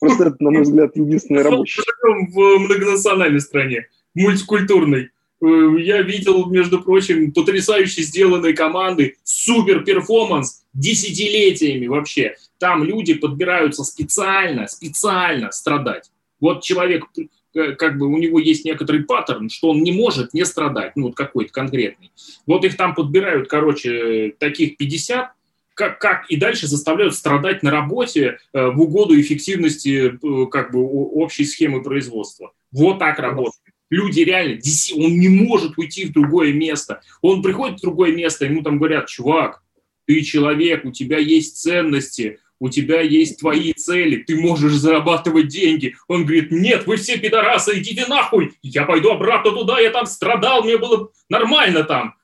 Просто это, на мой взгляд, единственный рабочий. В многонациональной стране мультикультурной. Э, я видел, между прочим, потрясающе сделанные команды, супер перформанс, десятилетиями вообще. Там люди подбираются специально, специально страдать. Вот человек, э, как бы у него есть некоторый паттерн, что он не может не страдать, ну вот какой-то конкретный. Вот их там подбирают, короче, таких 50, как, как и дальше заставляют страдать на работе э, в угоду эффективности э, как бы общей схемы производства. Вот так работает люди реально, он не может уйти в другое место. Он приходит в другое место, ему там говорят, чувак, ты человек, у тебя есть ценности, у тебя есть твои цели, ты можешь зарабатывать деньги. Он говорит, нет, вы все пидорасы, идите нахуй, я пойду обратно туда, я там страдал, мне было нормально там.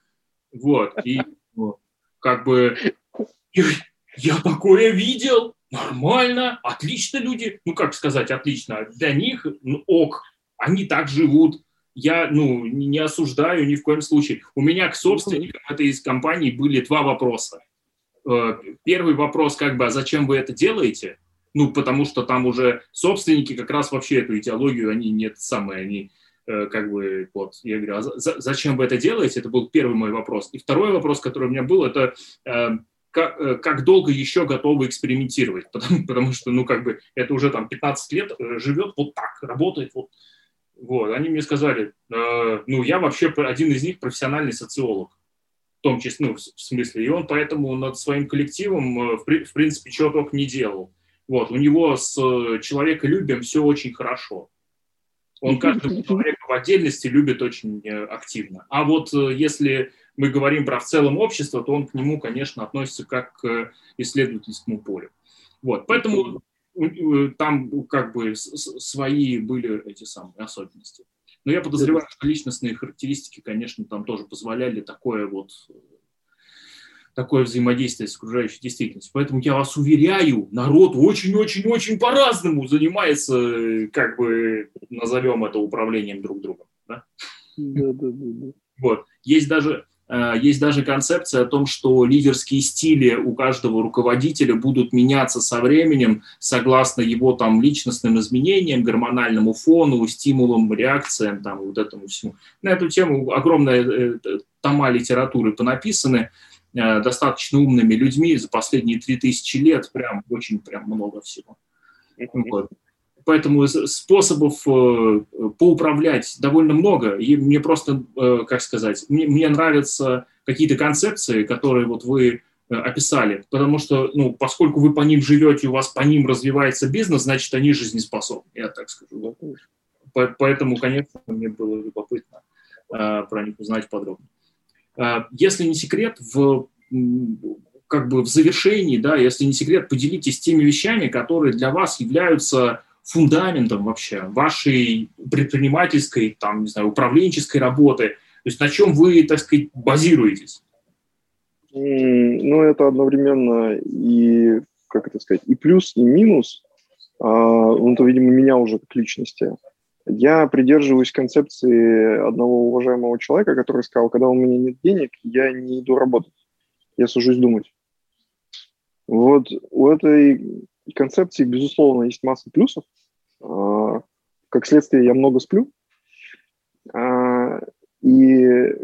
Вот, и вот, как бы я такое видел, нормально, отлично люди, ну как сказать отлично, для них ну, ок, они так живут. Я ну, не осуждаю ни в коем случае. У меня к собственникам этой компании были два вопроса. Э, первый вопрос, как бы, а зачем вы это делаете? Ну, потому что там уже собственники как раз вообще эту идеологию, они нет самые, они э, как бы, вот, я говорю, а за, зачем вы это делаете? Это был первый мой вопрос. И второй вопрос, который у меня был, это э, как, э, как долго еще готовы экспериментировать, потому, потому что, ну, как бы, это уже там 15 лет живет вот так, работает вот Вот, они мне сказали, э, ну, я вообще один из них профессиональный социолог, в том числе, ну, в смысле, и он поэтому над своим коллективом, э, в, в принципе, чего только не делал. Вот, у него с э, человеколюбием все очень хорошо. Он каждого человека в отдельности любит очень э, активно. А вот э, если мы говорим про в целом общество, то он к нему, конечно, относится как к исследовательскому полю. Вот, поэтому там как бы свои были эти самые особенности. Но я подозреваю, что личностные характеристики, конечно, там тоже позволяли такое вот такое взаимодействие с окружающей действительностью. Поэтому я вас уверяю, народ очень-очень-очень по-разному занимается, как бы назовем это управлением друг другом. Да? Да, да, да. Вот. Есть даже, есть даже концепция о том, что лидерские стили у каждого руководителя будут меняться со временем согласно его там личностным изменениям, гормональному фону, стимулам, реакциям, там вот этому всему. На эту тему огромная э, тома литературы понаписаны. Э, достаточно умными людьми за последние 3000 лет, прям очень прям много всего. Вот. Поэтому способов э, поуправлять довольно много. И мне просто, э, как сказать, мне, мне нравятся какие-то концепции, которые вот вы описали, потому что, ну, поскольку вы по ним живете, у вас по ним развивается бизнес, значит, они жизнеспособны, я так скажу. Поэтому, конечно, мне было любопытно про них узнать подробнее. А, если не секрет, в как бы в завершении, да, если не секрет, поделитесь теми вещами, которые для вас являются фундаментом вообще вашей предпринимательской, там, не знаю, управленческой работы. То есть на чем вы, так сказать, базируетесь? Ну, это одновременно и, как это сказать, и плюс, и минус. А, ну, то, видимо, меня уже как личности. Я придерживаюсь концепции одного уважаемого человека, который сказал, когда у меня нет денег, я не иду работать, я сажусь думать. Вот у этой концепции, безусловно, есть масса плюсов. А, как следствие, я много сплю. А, и,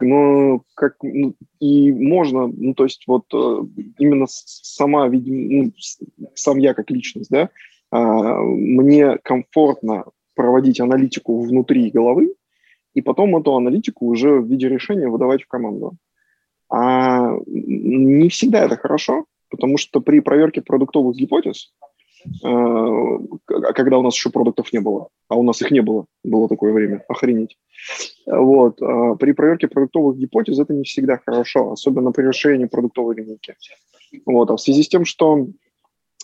ну, как, и можно, ну, то есть вот э, именно сама, видимо, ну, сам я как личность, да, а, мне комфортно проводить аналитику внутри головы, и потом эту аналитику уже в виде решения выдавать в команду. А не всегда это хорошо, потому что при проверке продуктовых гипотез, когда у нас еще продуктов не было, а у нас их не было, было такое время, охренеть. Вот. Э, при проверке продуктовых гипотез это не всегда хорошо, особенно при расширении продуктовой линейки. Вот. А в связи с тем, что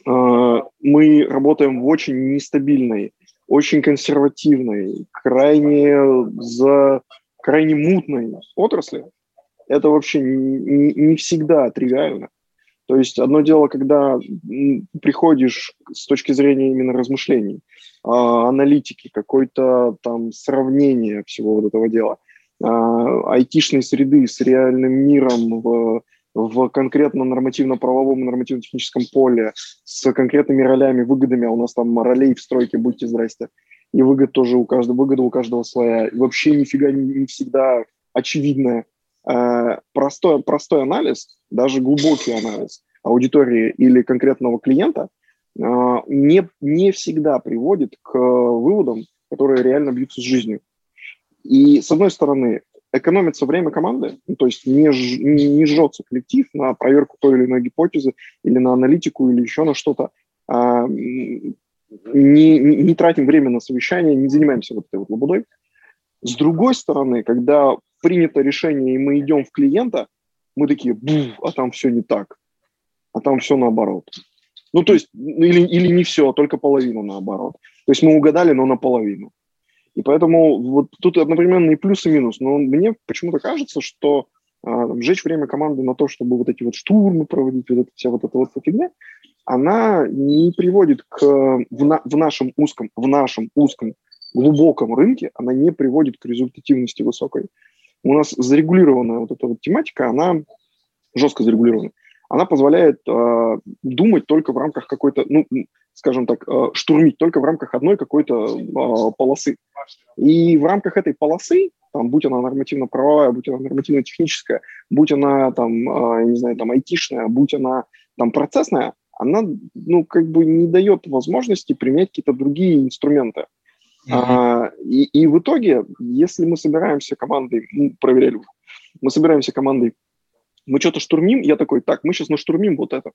э, мы работаем в очень нестабильной очень консервативной, крайне, за, крайне мутной отрасли, это вообще не, не всегда тривиально. То есть одно дело, когда приходишь с точки зрения именно размышлений, а, аналитики, какое-то там сравнение всего вот этого дела, а, айтишной среды с реальным миром в в конкретно нормативно-правовом и нормативно-техническом поле с конкретными ролями, выгодами, а у нас там ролей в стройке, будьте здрасте, и выгод тоже у каждого, выгода у каждого своя, и вообще нифига не, не всегда очевидная. Э, простой, простой анализ, даже глубокий анализ аудитории или конкретного клиента э, не, не всегда приводит к выводам, которые реально бьются с жизнью. И, с одной стороны, экономится время команды, ну, то есть не, не, не жжется коллектив на проверку той или иной гипотезы или на аналитику или еще на что-то. А, не, не, не тратим время на совещание, не занимаемся вот этой вот лабудой. С другой стороны, когда принято решение, и мы идем в клиента, мы такие, а там все не так, а там все наоборот. Ну, то есть, или, или не все, а только половину наоборот. То есть мы угадали, но наполовину. И поэтому вот тут одновременно и плюс, и минус. Но мне почему-то кажется, что а, сжечь время команды на то, чтобы вот эти вот штурмы проводить, вот эта вся вот эта вот фигня, она не приводит к в, на, в нашем узком, в нашем узком глубоком рынке, она не приводит к результативности высокой. У нас зарегулированная вот эта вот тематика, она жестко зарегулирована. Она позволяет э, думать только в рамках какой-то, ну, скажем так, э, штурмить только в рамках одной какой-то э, полосы. И в рамках этой полосы, там, будь она нормативно-правовая, будь она нормативно-техническая, будь она там, э, не знаю, там, айтишная, будь она там процессная, она, ну, как бы не дает возможности применять какие-то другие инструменты. Mm-hmm. А, и, и в итоге, если мы собираемся командой, ну, проверяли, мы собираемся командой, мы что-то штурмим, я такой, так, мы сейчас наштурмим вот это.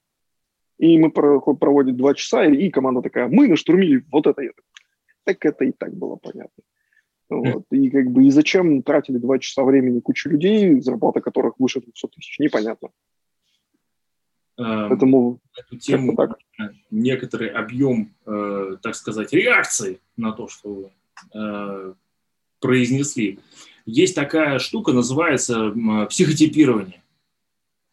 И мы проводим два часа, и команда такая, мы наштурмили вот это. Я так это и так было понятно. Вот. И как бы и зачем тратили два часа времени кучу людей, зарплата которых выше 200 тысяч, непонятно. Эм, Поэтому эту тему так. некоторый объем, э, так сказать, реакции на то, что вы э, произнесли. Есть такая штука, называется психотипирование.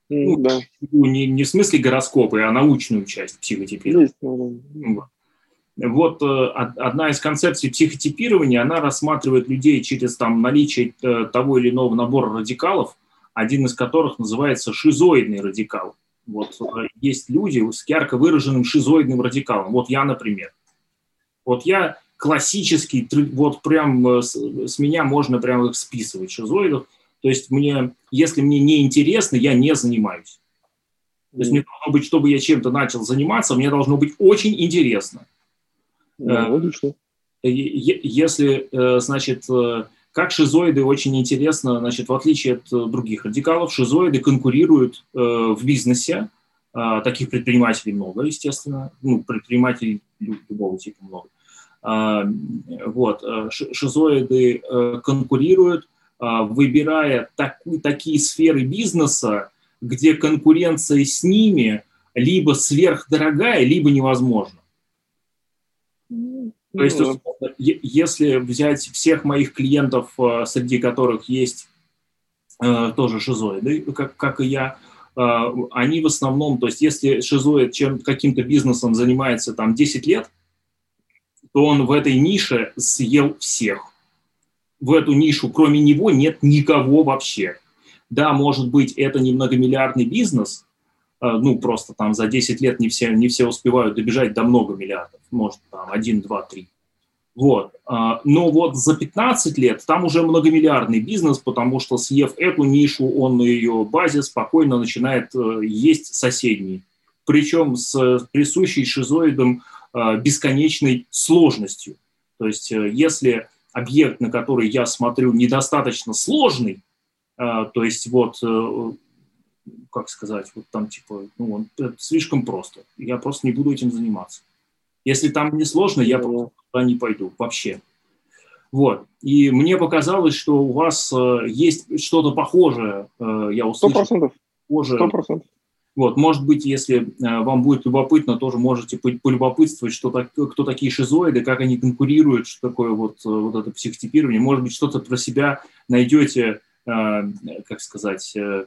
Ну, да. не, не в смысле гороскопы, а научную часть психотипирования. Есть, ну. Вот э, одна из концепций психотипирования, она рассматривает людей через там, наличие того или иного набора радикалов, один из которых называется шизоидный радикал. Вот э, есть люди с ярко выраженным шизоидным радикалом. Вот я, например. Вот я классический, вот прям с, с меня можно прям их списывать, шизоидов. То есть мне, если мне не интересно, я не занимаюсь. То есть мне должно быть, чтобы я чем-то начал заниматься, мне должно быть очень интересно. Да, э, логично. Если, э, значит, э, как шизоиды очень интересно, значит, в отличие от других радикалов, шизоиды конкурируют в бизнесе, таких предпринимателей много, естественно, ну, предпринимателей любого типа много. Вот, шизоиды конкурируют, выбирая так, такие сферы бизнеса, где конкуренция с ними либо сверхдорогая, либо невозможна. То есть, ну, если взять всех моих клиентов, э, среди которых есть э, тоже шизоиды, как, как и я, э, они в основном, то есть если шизоид чем, каким-то бизнесом занимается там 10 лет, то он в этой нише съел всех. В эту нишу, кроме него, нет никого вообще. Да, может быть, это не многомиллиардный бизнес, Э, ну, просто там за 10 лет не все, не все успевают добежать до много миллиардов, может, там 1, 2, 3. Вот. А, но вот за 15 лет там уже многомиллиардный бизнес, потому что съев эту нишу, он на ее базе спокойно начинает э, есть соседний. Причем с присущей шизоидом э, бесконечной сложностью. То есть если объект, на который я смотрю, недостаточно сложный, то есть вот как сказать, вот там типа, ну, он, это слишком просто. Я просто не буду этим заниматься. Если там не сложно, я просто туда не пойду вообще. Вот. И мне показалось, что у вас э, есть что-то похожее, э, я услышал. Сто процентов. Вот, может быть, если э, вам будет любопытно, тоже можете полюбопытствовать, что так, кто такие шизоиды, как они конкурируют, что такое вот, э, вот это психотипирование. Может быть, что-то про себя найдете, э, как сказать, э,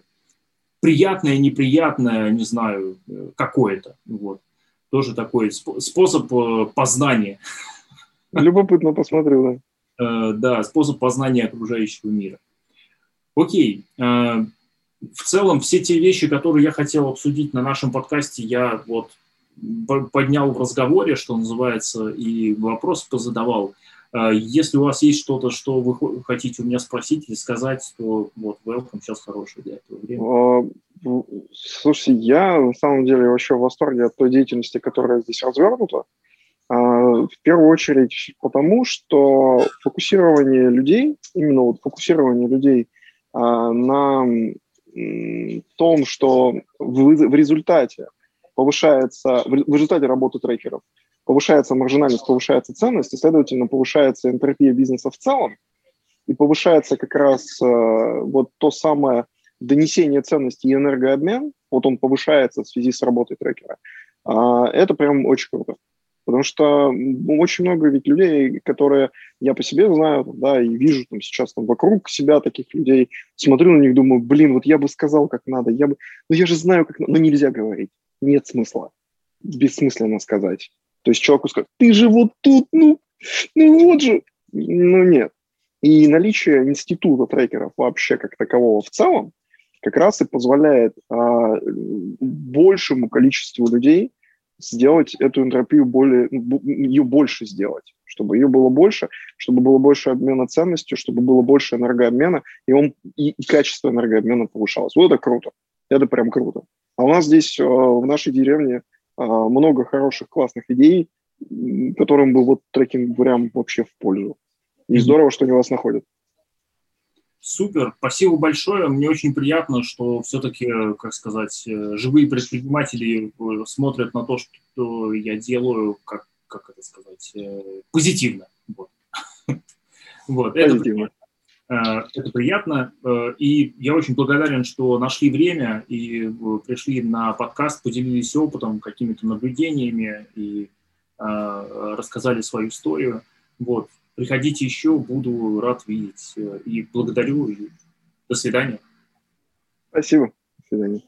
приятное, неприятное, не знаю, какое-то. Вот. Тоже такой способ э, познания. Любопытно посмотрю, да. Э, да, способ познания окружающего мира. Окей. Э, в целом, все те вещи, которые я хотел обсудить на нашем подкасте, я вот поднял в разговоре, что называется, и вопрос позадавал. А, если у вас есть что-то, что вы хотите у меня спросить или сказать, то вот welcome сейчас хорошее для этого времени. А, слушайте, я на самом деле вообще в восторге от той деятельности, которая здесь развернута. А, в первую очередь потому, что фокусирование людей, именно вот фокусирование людей на том, что в результате повышается, в результате работы трекеров повышается маржинальность, повышается ценность, и, следовательно, повышается энтропия бизнеса в целом, и повышается как раз э, вот то самое донесение ценности и энергообмен, вот он повышается в связи с работой трекера, э, это прям очень круто. Потому что ну, очень много ведь людей, которые я по себе знаю, да, и вижу там сейчас там вокруг себя таких людей, смотрю на них, думаю, блин, вот я бы сказал, как надо, я бы, ну я же знаю, как но нельзя говорить, нет смысла, бессмысленно сказать. То есть человеку сказать, ты же вот тут, ну, ну вот же. Ну нет. И наличие института трекеров вообще как такового в целом как раз и позволяет а, большему количеству людей сделать эту энтропию более, ее больше сделать, чтобы ее было больше, чтобы было больше обмена ценностью, чтобы было больше энергообмена, и, он, и, и качество энергообмена повышалось. Вот это круто. Это прям круто. А у нас здесь, а, в нашей деревне, много хороших, классных идей, которым бы вот трекинг прям вообще в пользу. И здорово, что они вас находят. Супер, спасибо большое. Мне очень приятно, что все-таки, как сказать, э, живые предприниматели э, смотрят на то, что я делаю, как, как это сказать, э, позитивно. Вот. вот. Позитивно. Это, это приятно. И я очень благодарен, что нашли время и пришли на подкаст, поделились опытом, какими-то наблюдениями и рассказали свою историю. Вот. Приходите еще, буду рад видеть. И благодарю. И до свидания. Спасибо. До свидания.